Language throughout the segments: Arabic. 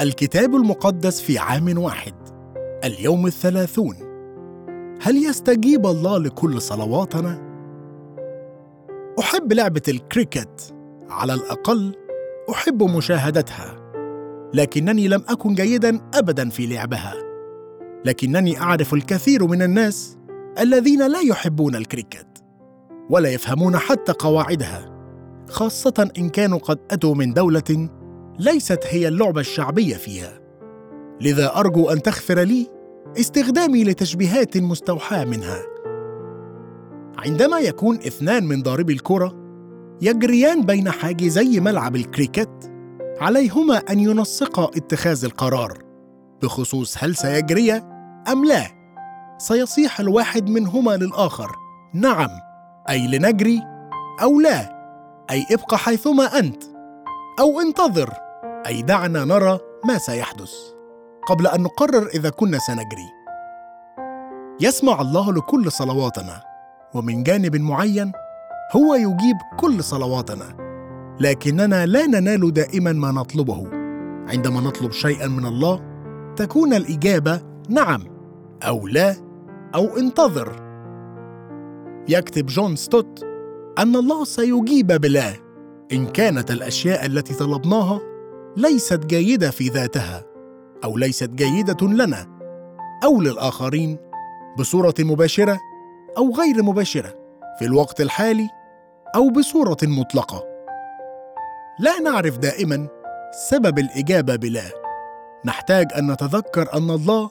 الكتاب المقدس في عام واحد اليوم الثلاثون. هل يستجيب الله لكل صلواتنا؟ أحب لعبة الكريكت. على الأقل أحب مشاهدتها. لكنني لم أكن جيدا ابدا في لعبها. لكنني أعرف الكثير من الناس الذين لا يحبون الكريكت ولا يفهمون حتى قواعدها خاصة إن كانوا قد أتوا من دولة ليست هي اللعبة الشعبية فيها. لذا أرجو أن تغفر لي استخدامي لتشبيهات مستوحاة منها. عندما يكون اثنان من ضاربي الكرة يجريان بين حاجزي ملعب الكريكت عليهما أن ينسقا اتخاذ القرار بخصوص هل سيجريا أم لا. سيصيح الواحد منهما للآخر نعم أي لنجري أو لا أي ابق حيثما أنت أو انتظر. أي دعنا نرى ما سيحدث. قبل أن نقرر إذا كنا سنجري. يسمع الله لكل صلواتنا ومن جانب معين هو يجيب كل صلواتنا. لكننا لا ننال دائما ما نطلبه. عندما نطلب شيئا من الله تكون الإجابة نعم أو لا أو انتظر. يكتب جون ستوت أن الله سيجيب بلا إن كانت الأشياء التي طلبناها ليست جيدة في ذاتها أو ليست جيدة لنا أو للآخرين بصورة مباشرة أو غير مباشرة في الوقت الحالي أو بصورة مطلقة. لا نعرف دائما سبب الإجابة بلا. نحتاج أن نتذكر أن الله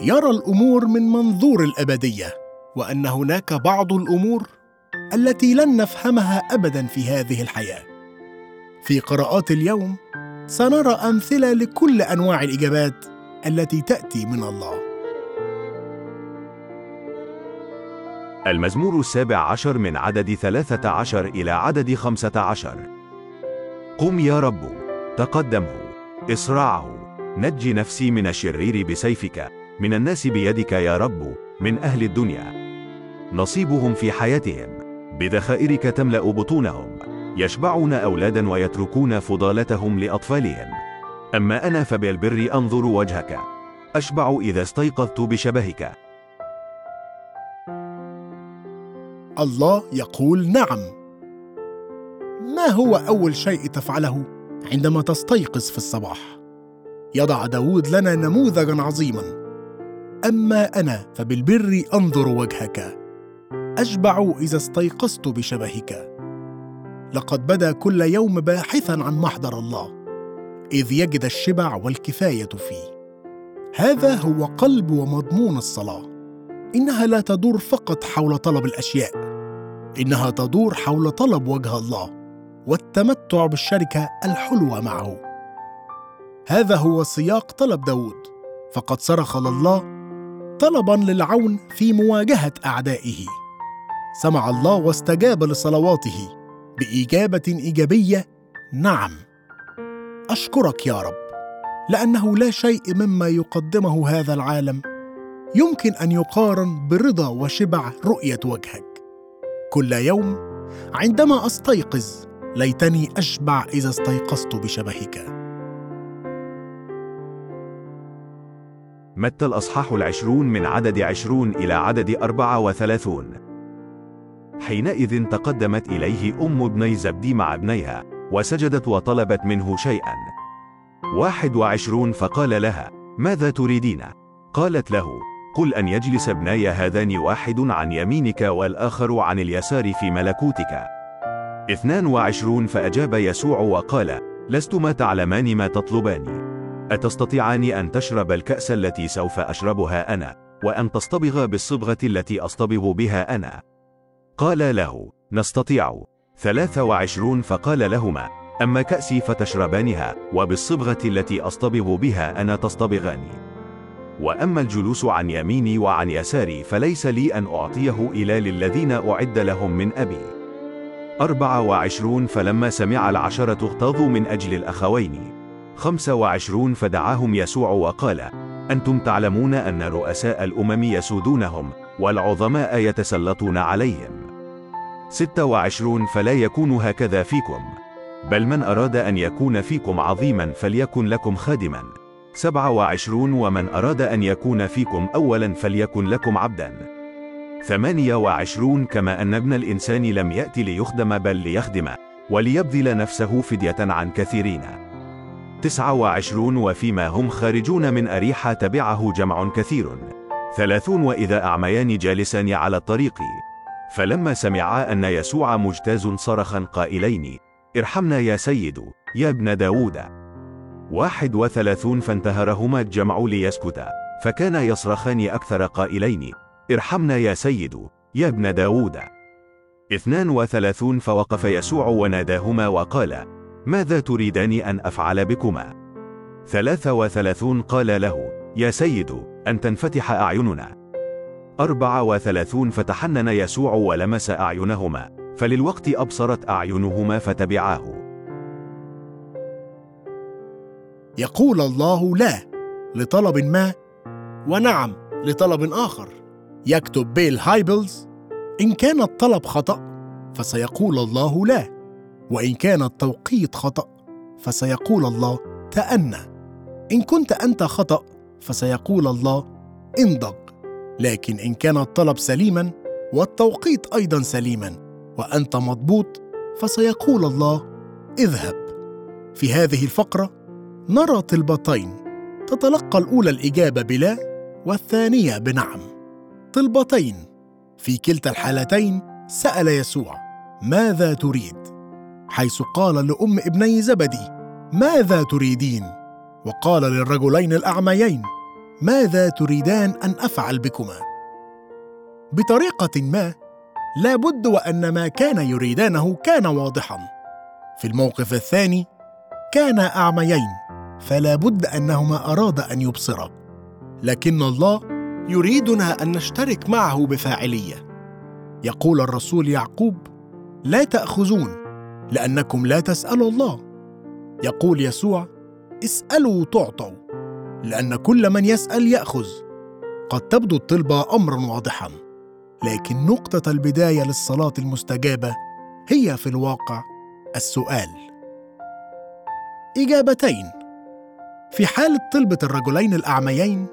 يرى الأمور من منظور الأبدية وأن هناك بعض الأمور التي لن نفهمها ابدا في هذه الحياة. في قراءات اليوم سنرى أمثلة لكل أنواع الإجابات التي تأتي من الله. المزمور السابع عشر من عدد ثلاثة عشر إلى عدد خمسة عشر. قم يا رب تقدمه اصرعه نج نفسي من الشرير بسيفك من الناس بيدك يا رب من أهل الدنيا. نصيبهم في حياتهم بذخائرك تملأ بطونهم. يشبعون أولادا ويتركون فضالتهم لأطفالهم. أما أنا فبالبر أنظر وجهك. أشبع إذا استيقظت بشبهك. الله يقول نعم. ما هو أول شيء تفعله عندما تستيقظ في الصباح؟ يضع داود لنا نموذجا عظيما. أما أنا فبالبر أنظر وجهك. أشبع إذا استيقظت بشبهك. لقد بدا كل يوم باحثا عن محضر الله إذ يجد الشبع والكفاية فيه. هذا هو قلب ومضمون الصلاة. إنها لا تدور فقط حول طلب الأشياء إنها تدور حول طلب وجه الله والتمتع بالشركة الحلوة معه. هذا هو سياق طلب داود فقد صرخ لله طلبا للعون في مواجهة أعدائه. سمع الله واستجاب لصلواته. بإجابة إيجابية نعم. أشكرك يا رب لأنه لا شيء مما يقدمه هذا العالم يمكن أن يقارن برضا وشبع رؤية وجهك. كل يوم عندما أستيقظ ليتني أشبع إذا استيقظت بشبهك. متى الأصحاح العشرون من عدد عشرون إلى عدد أربعة وثلاثون؟ حينئذ تقدمت إليه أم ابني زبدي مع ابنيها وسجدت وطلبت منه شيئا. واحد وعشرون فقال لها ماذا تريدين؟ قالت له قل أن يجلس ابناي هذان واحد عن يمينك والآخر عن اليسار في ملكوتك. اثنان وعشرون فأجاب يسوع وقال لستما تعلمان ما تطلبان أتستطيعان أن تشرب الكأس التي سوف أشربها أنا وأن تصطبغ بالصبغة التي أصطبغ بها أنا؟ قال له نستطيع. ثلاث وعشرون فقال لهما أما كأسي فتشربانها وبالصبغة التي أصطبغ بها أنا تصطبغان. وأما الجلوس عن يميني وعن يساري فليس لي أن أعطيه إلى للذين أعد لهم من أبي. أربعة وعشرون فلما سمع العشرة اغتاظوا من أجل الأخوين. خمسة وعشرون فدعاهم يسوع وقال أنتم تعلمون أن رؤساء الأمم يسودونهم والعظماء يتسلطون عليهم. ستة وعشرون فلا يكون هكذا فيكم. بل من أراد أن يكون فيكم عظيما فليكن لكم خادما. 27 ومن أراد أن يكون فيكم أولا فليكن لكم عبدا. 28 كما أن ابن الإنسان لم يأتي ليخدم بل ليخدم وليبذل نفسه فدية عن كثيرين. 29 وفيما هم خارجون من أريحة تبعه جمع كثير. ثلاثون وإذا أعميان جالسان على الطريق. فلما سمعا أن يسوع مجتاز صرخا قائلين ارحمنا يا سيد يا ابن داود. واحد وثلاثون فانتهرهما الجمع ليسكتا فكان يصرخان أكثر قائلين ارحمنا يا سيد يا ابن داود. اثنان وثلاثون فوقف يسوع وناداهما وقال ماذا تريدان أن أفعل بكما؟ ثلاثة وثلاثون قال له يا سيد أن تنفتح أعيننا. أربعة وثلاثون فتحنن يسوع ولمس أعينهما فللوقت أبصرت أعينهما فتبعاه. يقول الله لا لطلب ما ونعم لطلب آخر. يكتب بيل هايبلز إن كان الطلب خطأ فسيقول الله لا. وإن كان التوقيت خطأ فسيقول الله تأنى. إن كنت أنت خطأ فسيقول الله انضج لكن إن كان الطلب سليما والتوقيت أيضا سليما وأنت مضبوط فسيقول الله اذهب في هذه الفقرة نرى طلبتين تتلقى الأولى الإجابة بلا والثانية بنعم طلبتين في كلتا الحالتين سأل يسوع ماذا تريد؟ حيث قال لأم ابني زبدي ماذا تريدين؟ وقال للرجلين الأعميين ماذا تريدان أن أفعل بكما؟ بطريقة ما لا بد وأن ما كان يريدانه كان واضحا. في الموقف الثاني كانا أعميين فلا بد أنهما أرادا أن يبصرا. لكن الله يريدنا أن نشترك معه بفاعلية. يقول الرسول يعقوب لا تأخذون لأنكم لا تسألوا الله. يقول يسوع اسألوا تعطوا. لأن كل من يسأل يأخذ. قد تبدو الطلبة أمرا واضحا لكن نقطة البداية للصلاة المستجابة هي في الواقع السؤال. إجابتين. في حالة طلبة الرجلين الأعميين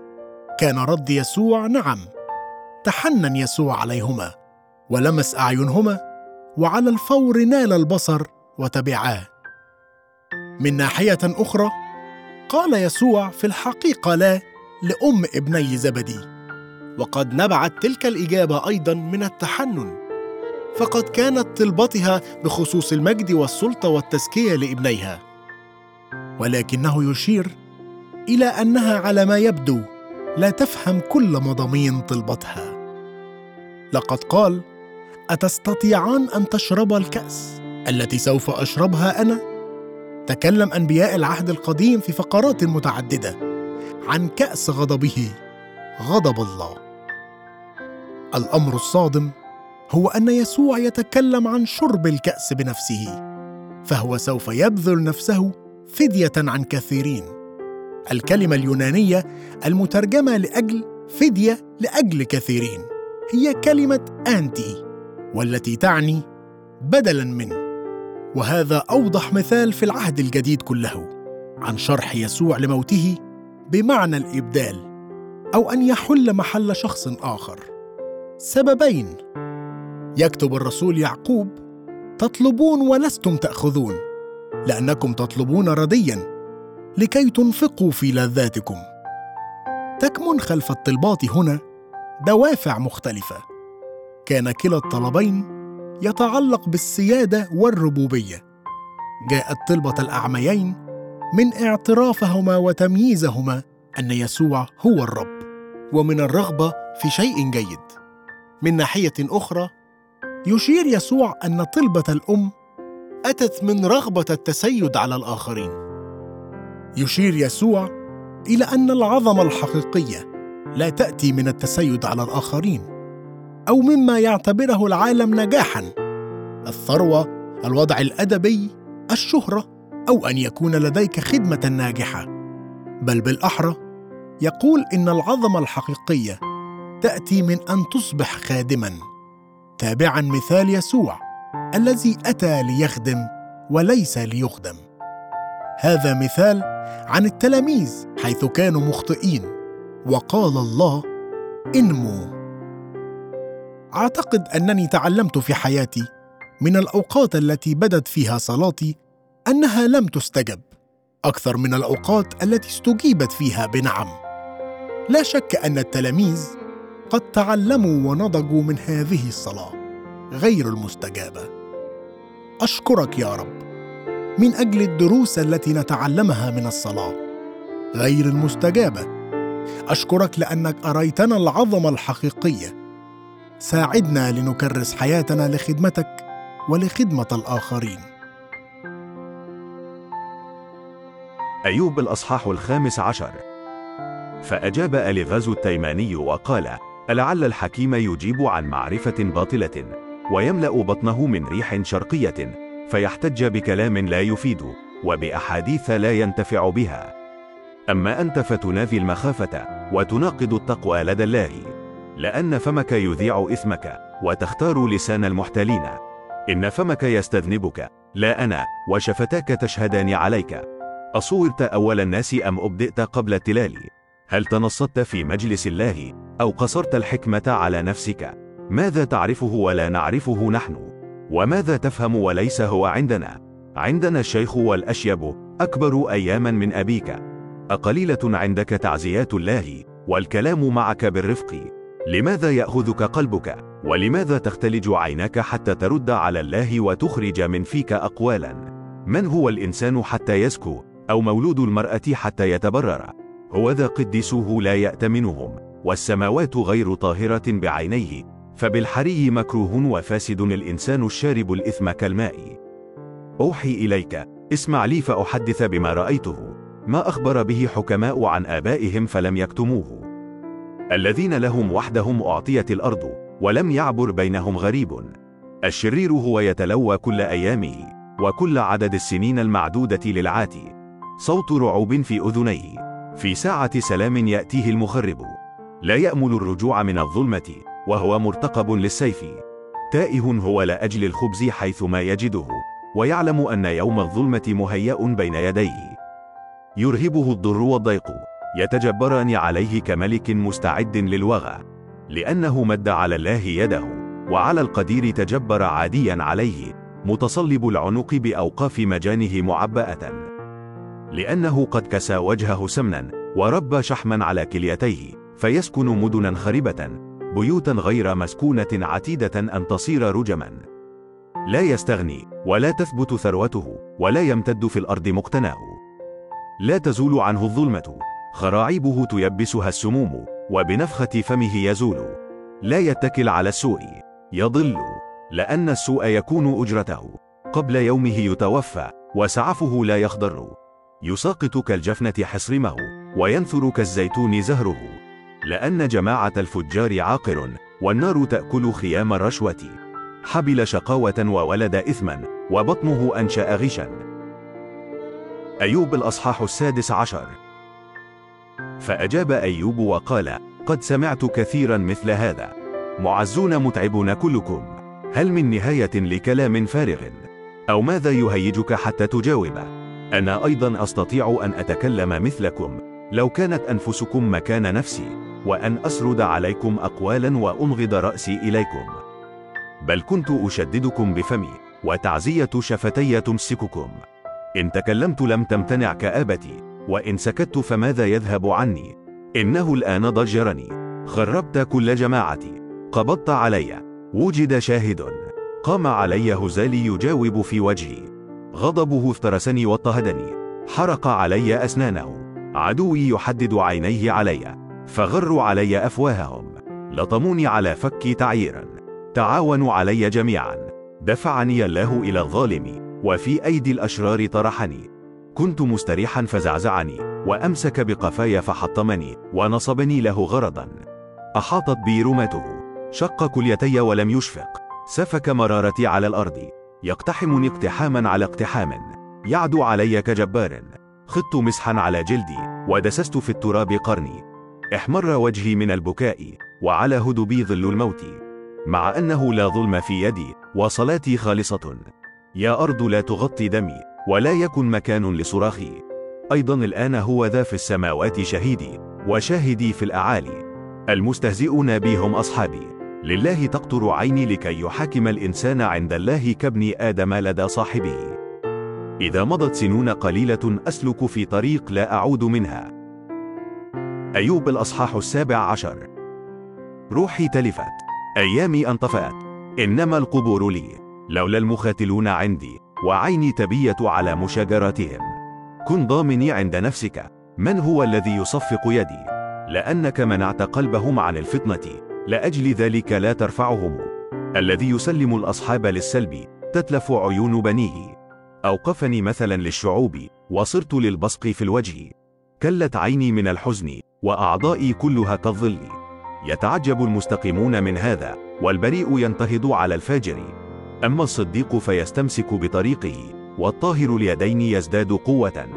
كان رد يسوع نعم. تحنن يسوع عليهما ولمس أعينهما وعلى الفور نال البصر وتبعاه. من ناحية أخرى قال يسوع في الحقيقة لا لأم ابني زبدي. وقد نبعت تلك الإجابة أيضا من التحنن. فقد كانت طلبتها بخصوص المجد والسلطة والتزكية لابنيها. ولكنه يشير إلى أنها على ما يبدو لا تفهم كل مضامين طلبتها. لقد قال أتستطيعان أن تشربا الكأس التي سوف أشربها أنا؟ تكلم أنبياء العهد القديم في فقرات متعددة عن كأس غضبه غضب الله. الأمر الصادم هو أن يسوع يتكلم عن شرب الكأس بنفسه فهو سوف يبذل نفسه فدية عن كثيرين. الكلمة اليونانية المترجمة لأجل فدية لأجل كثيرين هي كلمة أنتي والتي تعني بدلا من. وهذا أوضح مثال في العهد الجديد كله عن شرح يسوع لموته بمعنى الإبدال أو أن يحل محل شخص آخر. سببين يكتب الرسول يعقوب تطلبون ولستم تأخذون لأنكم تطلبون رديا لكي تنفقوا في لذاتكم. تكمن خلف الطلبات هنا دوافع مختلفة. كان كلا الطلبين يتعلق بالسيادة والربوبية. جاءت طلبة الأعميين من اعترافهما وتمييزهما أن يسوع هو الرب ومن الرغبة في شيء جيد. من ناحية أخرى يشير يسوع أن طلبة الأم أتت من رغبة التسيد على الآخرين. يشير يسوع إلى أن العظمة الحقيقية لا تأتي من التسيد على الآخرين. أو مما يعتبره العالم نجاحا. الثروة الوضع الأدبي الشهرة أو أن يكون لديك خدمة ناجحة. بل بالأحرى يقول إن العظمة الحقيقية تأتي من أن تصبح خادما. تابعا مثال يسوع الذي أتى ليخدم وليس ليخدم. هذا مثال عن التلاميذ حيث كانوا مخطئين وقال الله انموا أعتقد أنني تعلمت في حياتي من الأوقات التي بدت فيها صلاتي أنها لم تستجب أكثر من الأوقات التي استجيبت فيها بنعم. لا شك أن التلاميذ قد تعلموا ونضجوا من هذه الصلاة غير المستجابة. أشكرك يا رب من أجل الدروس التي نتعلمها من الصلاة غير المستجابة. أشكرك لأنك أريتنا العظمة الحقيقية ساعدنا لنكرس حياتنا لخدمتك ولخدمة الآخرين. أيوب الأصحاح الخامس عشر. فأجاب أليغاز التيماني وقال ألعل الحكيم يجيب عن معرفة باطلة ويملأ بطنه من ريح شرقية فيحتج بكلام لا يفيد وبأحاديث لا ينتفع بها. أما أنت فتنافي المخافة وتناقض التقوى لدى الله. لأن فمك يذيع إثمك وتختار لسان المحتالين إن فمك يستذنبك لا أنا وشفتاك تشهدان عليك. أصورت أول الناس أم أبدئت قبل التلال؟ هل تنصت في مجلس الله أو قصرت الحكمة على نفسك؟ ماذا تعرفه ولا نعرفه نحن؟ وماذا تفهم وليس هو عندنا؟ عندنا الشيخ والأشيب أكبر أياما من أبيك. أقليلة عندك تعزيات الله والكلام معك بالرفق. لماذا يأخذك قلبك؟ ولماذا تختلج عيناك حتى ترد على الله وتخرج من فيك أقوالا؟ من هو الإنسان حتى يزكو؟ أو مولود المرأة حتى يتبرر؟ هو ذا قديسوه لا يأتمنهم والسماوات غير طاهرة بعينيه. فبالحري مكروه وفاسد الإنسان الشارب الإثم كالماء. أوحي إليك. اسمع لي فأحدث بما رأيته. ما أخبر به حكماء عن آبائهم فلم يكتموه. الذين لهم وحدهم أعطيت الأرض ولم يعبر بينهم غريب. الشرير هو يتلوى كل أيامه وكل عدد السنين المعدودة للعاتي. صوت رعوب في أذنيه. في ساعة سلام يأتيه المخرب. لا يأمل الرجوع من الظلمة وهو مرتقب للسيف. تائه هو لأجل الخبز حيثما يجده ويعلم أن يوم الظلمة مهيأ بين يديه. يرهبه الضر والضيق. يتجبران عليه كملك مستعد للوغى لأنه مد على الله يده وعلى القدير تجبر عاديا عليه متصلب العنق بأوقاف مجانه معبأة. لأنه قد كسى وجهه سمنا ورب شحما على كليتيه فيسكن مدنا خربة بيوتا غير مسكونة عتيدة أن تصير رجما. لا يستغني ولا تثبت ثروته ولا يمتد في الأرض مقتناه. لا تزول عنه الظلمة. خراعيبه تيبسها السموم وبنفخة فمه يزول. لا يتكل على السوء. يضل. لأن السوء يكون أجرته. قبل يومه يتوفى وسعفه لا يخضر. يساقط كالجفنة حصرمه وينثر كالزيتون زهره. لأن جماعة الفجار عاقر والنار تأكل خيام الرشوة. حبل شقاوة وولد إثما وبطنه أنشأ غشا. أيوب الأصحاح السادس عشر. فأجاب أيوب وقال قد سمعت كثيرا مثل هذا. معزون متعبون كلكم. هل من نهاية لكلام فارغ؟ أو ماذا يهيجك حتى تجاوب أنا أيضا أستطيع أن أتكلم مثلكم. لو كانت أنفسكم مكان نفسي وأن أسرد عليكم أقوالا وأنغض رأسي إليكم. بل كنت أشددكم بفمي وتعزية شفتي تمسككم. إن تكلمت لم تمتنع كآبتي. وإن سكت فماذا يذهب عني؟ إنه الآن ضجرني. خربت كل جماعتي. قبضت علي. وجد شاهد. قام علي هزالي يجاوب في وجهي. غضبه افترسني واضطهدني. حرق علي أسنانه. عدوي يحدد عينيه علي. فغروا علي أفواههم. لطموني على فكي تعييرا تعاونوا علي جميعا. دفعني الله إلى الظالم. وفي أيدي الأشرار طرحني. كنت مستريحا فزعزعني وأمسك بقفاي فحطمني ونصبني له غرضا. أحاطت بي رمته شق كليتي ولم يشفق. سفك مرارتي على الأرض. يقتحمني اقتحاما على اقتحام. يعدو علي كجبار. خضت مسحا على جلدي ودسست في التراب قرني. احمر وجهي من البكاء وعلى هدبي ظل الموت. مع أنه لا ظلم في يدي وصلاتي خالصة. يا أرض لا تغطي دمي. ولا يكن مكان لصراخي. أيضا الآن هو ذا في السماوات شهيدي وشاهدي في الأعالي. المستهزئون بي هم أصحابي. لله تقطر عيني لكي يحاكم الإنسان عند الله كابن آدم لدى صاحبه. إذا مضت سنون قليلة أسلك في طريق لا أعود منها. أيوب الأصحاح السابع عشر. روحي تلفت. أيامي انطفأت. إنما القبور لي. لولا المخاتلون عندي. وعيني تبيت على مشاجراتهم كن ضامني عند نفسك. من هو الذي يصفق يدي؟ لأنك منعت قلبهم عن الفطنة. لأجل ذلك لا ترفعهم. الذي يسلم الأصحاب للسلب. تتلف عيون بنيه. أوقفني مثلا للشعوب. وصرت للبصق في الوجه. كلت عيني من الحزن. وأعضائي كلها كالظل. يتعجب المستقيمون من هذا. والبريء ينتهض على الفاجر. أما الصديق فيستمسك بطريقه والطاهر اليدين يزداد قوة.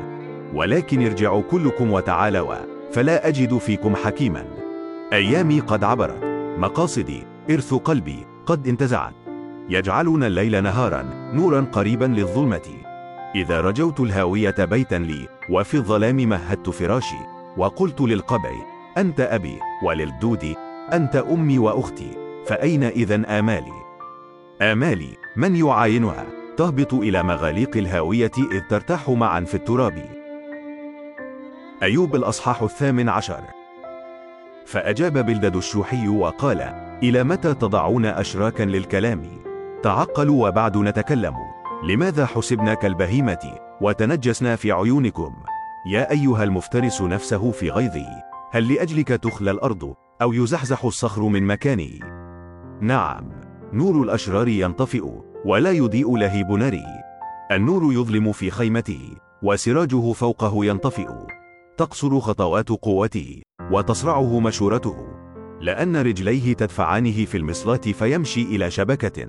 ولكن ارجعوا كلكم وتعالوا فلا أجد فيكم حكيما. أيامي قد عبرت مقاصدي إرث قلبي قد انتزعت. يجعلون الليل نهارا نورا قريبا للظلمة. إذا رجوت الهاوية بيتا لي وفي الظلام مهدت فراشي. وقلت للقبع أنت أبي وللدود أنت أمي وأختي. فأين إذا آمالي؟ آمالي من يعاينها؟ تهبط إلى مغاليق الهاوية إذ ترتاح معا في التراب. أيوب الأصحاح الثامن عشر. فأجاب بلدد الشوحي وقال إلى متى تضعون أشراكا للكلام؟ تعقلوا وبعد نتكلم. لماذا حسبنا كالبهيمة وتنجسنا في عيونكم؟ يا أيها المفترس نفسه في غيظه هل لأجلك تخلى الأرض أو يزحزح الصخر من مكانه نعم. نور الأشرار ينطفئ ولا يضيء لهيب ناره. النور يظلم في خيمته وسراجه فوقه ينطفئ. تقصر خطوات قوته وتصرعه مشورته. لأن رجليه تدفعانه في المصلاة فيمشي إلى شبكة.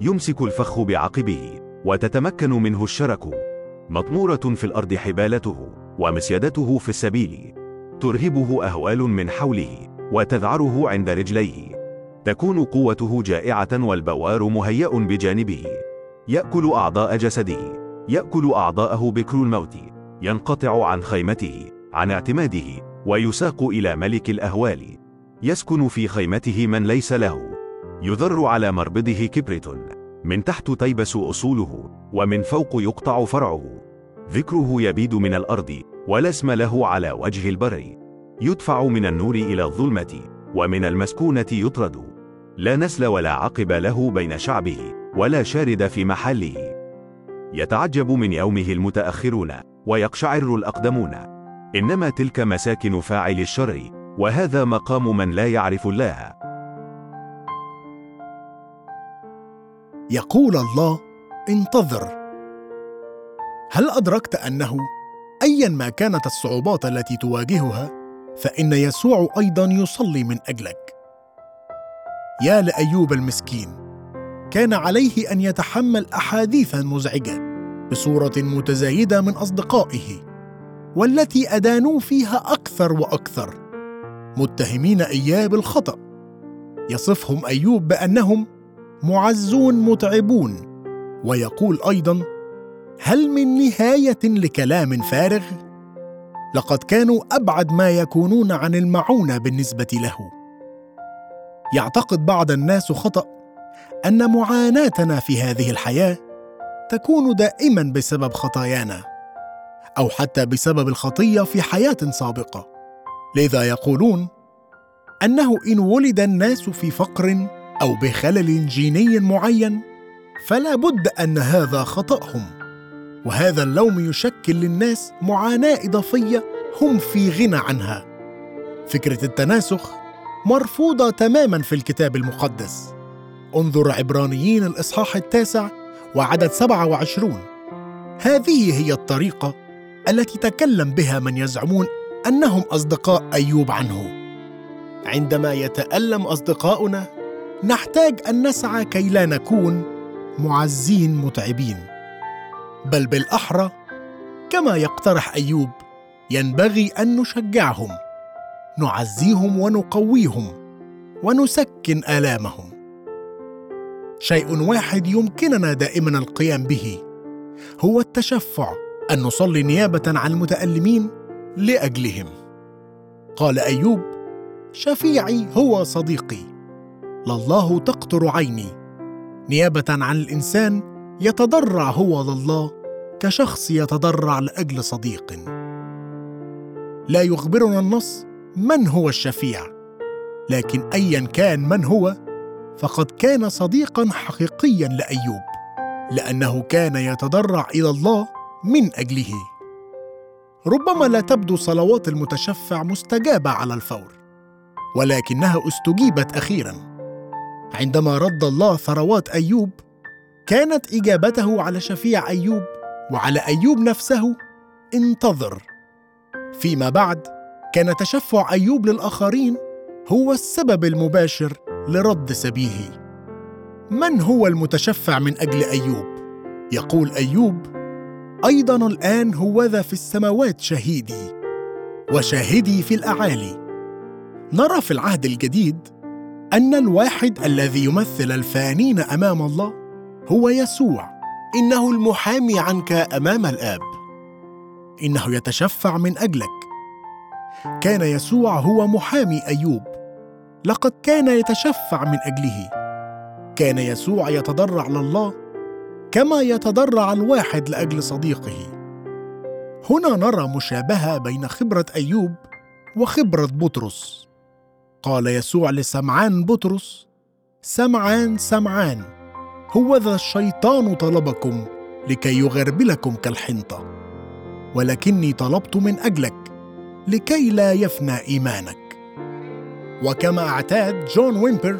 يمسك الفخ بعقبه وتتمكن منه الشرك. مطمورة في الأرض حبالته ومسيدته في السبيل. ترهبه أهوال من حوله وتذعره عند رجليه. تكون قوته جائعة والبوار مهيأ بجانبه. يأكل أعضاء جسده. يأكل أعضاءه بكر الموت. ينقطع عن خيمته عن اعتماده ويساق إلى ملك الأهوال. يسكن في خيمته من ليس له. يذر على مربضه كبرة من تحت تيبس أصوله ومن فوق يقطع فرعه. ذكره يبيد من الأرض ولا اسم له على وجه البر. يدفع من النور إلى الظلمة ومن المسكونة يطرد. لا نسل ولا عقب له بين شعبه ولا شارد في محله. يتعجب من يومه المتأخرون ويقشعر الأقدمون. إنما تلك مساكن فاعل الشر وهذا مقام من لا يعرف الله. يقول الله انتظر. هل أدركت أنه أيا ما كانت الصعوبات التي تواجهها فإن يسوع أيضا يصلي من أجلك؟ يا لأيوب المسكين. كان عليه أن يتحمل أحاديثا مزعجة بصورة متزايدة من أصدقائه والتي ادانوه فيها أكثر وأكثر. متهمين اياه بالخطا يصفهم أيوب بأنهم معزون متعبون ويقول أيضا هل من نهاية لكلام فارغ؟ لقد كانوا أبعد ما يكونون عن المعونة بالنسبة له. يعتقد بعض الناس خطأ أن معاناتنا في هذه الحياة تكون دائما بسبب خطايانا أو حتى بسبب الخطية في حياة سابقة. لذا يقولون أنه إن ولد الناس في فقر أو بخلل جيني معين فلا بد أن هذا خطأهم. وهذا اللوم يشكل للناس معاناة إضافية هم في غنى عنها. فكرة التناسخ مرفوضة تماما في الكتاب المقدس. انظر عبرانيين الإصحاح التاسع وعدد 27 هذه هي الطريقة التي تكلم بها من يزعمون أنهم أصدقاء أيوب عنه. عندما يتألم أصدقاؤنا نحتاج أن نسعى كي لا نكون معزين متعبين. بل بالأحرى كما يقترح أيوب ينبغي أن نشجعهم. نعزيهم ونقويهم ونسكن آلامهم. شيء واحد يمكننا دائما القيام به هو التشفع أن نصلي نيابة عن المتألمين لأجلهم. قال أيوب شفيعي هو صديقي لله تقطر عيني. نيابة عن الإنسان يتضرع هو لله كشخص يتضرع لأجل صديق. لا يخبرنا النص من هو الشفيع؟ لكن ايا كان من هو فقد كان صديقا حقيقيا لأيوب لأنه كان يتضرع إلى الله من أجله. ربما لا تبدو صلوات المتشفع مستجابة على الفور ولكنها استجيبت أخيرا. عندما رد الله ثروات أيوب كانت إجابته على شفيع أيوب وعلى أيوب نفسه انتظر. فيما بعد كان تشفع أيوب للآخرين هو السبب المباشر لرد سبيه. من هو المتشفع من أجل أيوب؟ يقول أيوب أيضا الآن هوذا في السماوات شهيدي وشاهدي في الأعالي. نرى في العهد الجديد أن الواحد الذي يمثل الفانين أمام الله هو يسوع إنه المحامي عنك أمام الآب. إنه يتشفع من أجلك. كان يسوع هو محامي أيوب. لقد كان يتشفع من أجله. كان يسوع يتضرع لله كما يتضرع الواحد لأجل صديقه. هنا نرى مشابهة بين خبرة أيوب وخبرة بطرس. قال يسوع لسمعان بطرس سمعان سمعان هوذا الشيطان طلبكم لكي يغربلكم كالحنطة ولكني طلبت من أجلك لكي لا يفنى إيمانك. وكما اعتاد جون ويمبر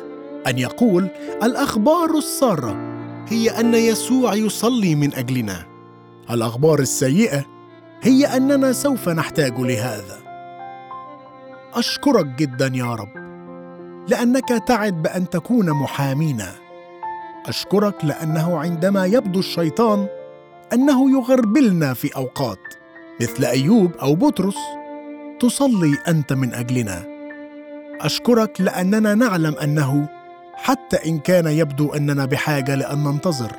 أن يقول الأخبار السارة هي أن يسوع يصلي من أجلنا. الأخبار السيئة هي أننا سوف نحتاج لهذا. أشكرك جدا يا رب لأنك تعد بأن تكون محامينا. أشكرك لأنه عندما يبدو الشيطان أنه يغربلنا في أوقات مثل أيوب أو بطرس تصلي أنت من أجلنا. أشكرك لأننا نعلم أنه حتى إن كان يبدو أننا بحاجة لأن ننتظر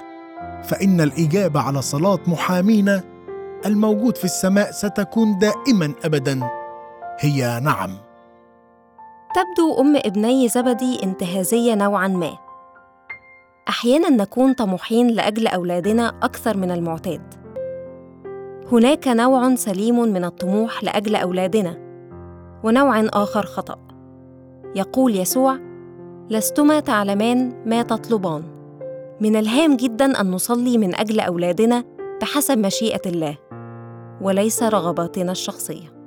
فإن الإجابة على صلاة محامينا الموجود في السماء ستكون دائما ابدا. هي نعم. تبدو أم ابني زبدي انتهازية نوعا ما. أحيانا نكون طموحين لأجل أولادنا أكثر من المعتاد. هناك نوع سليم من الطموح لأجل أولادنا ونوع آخر خطأ. يقول يسوع لستما تعلمان ما تطلبان. من الهام جدا أن نصلي من أجل أولادنا بحسب مشيئة الله وليس رغباتنا الشخصية.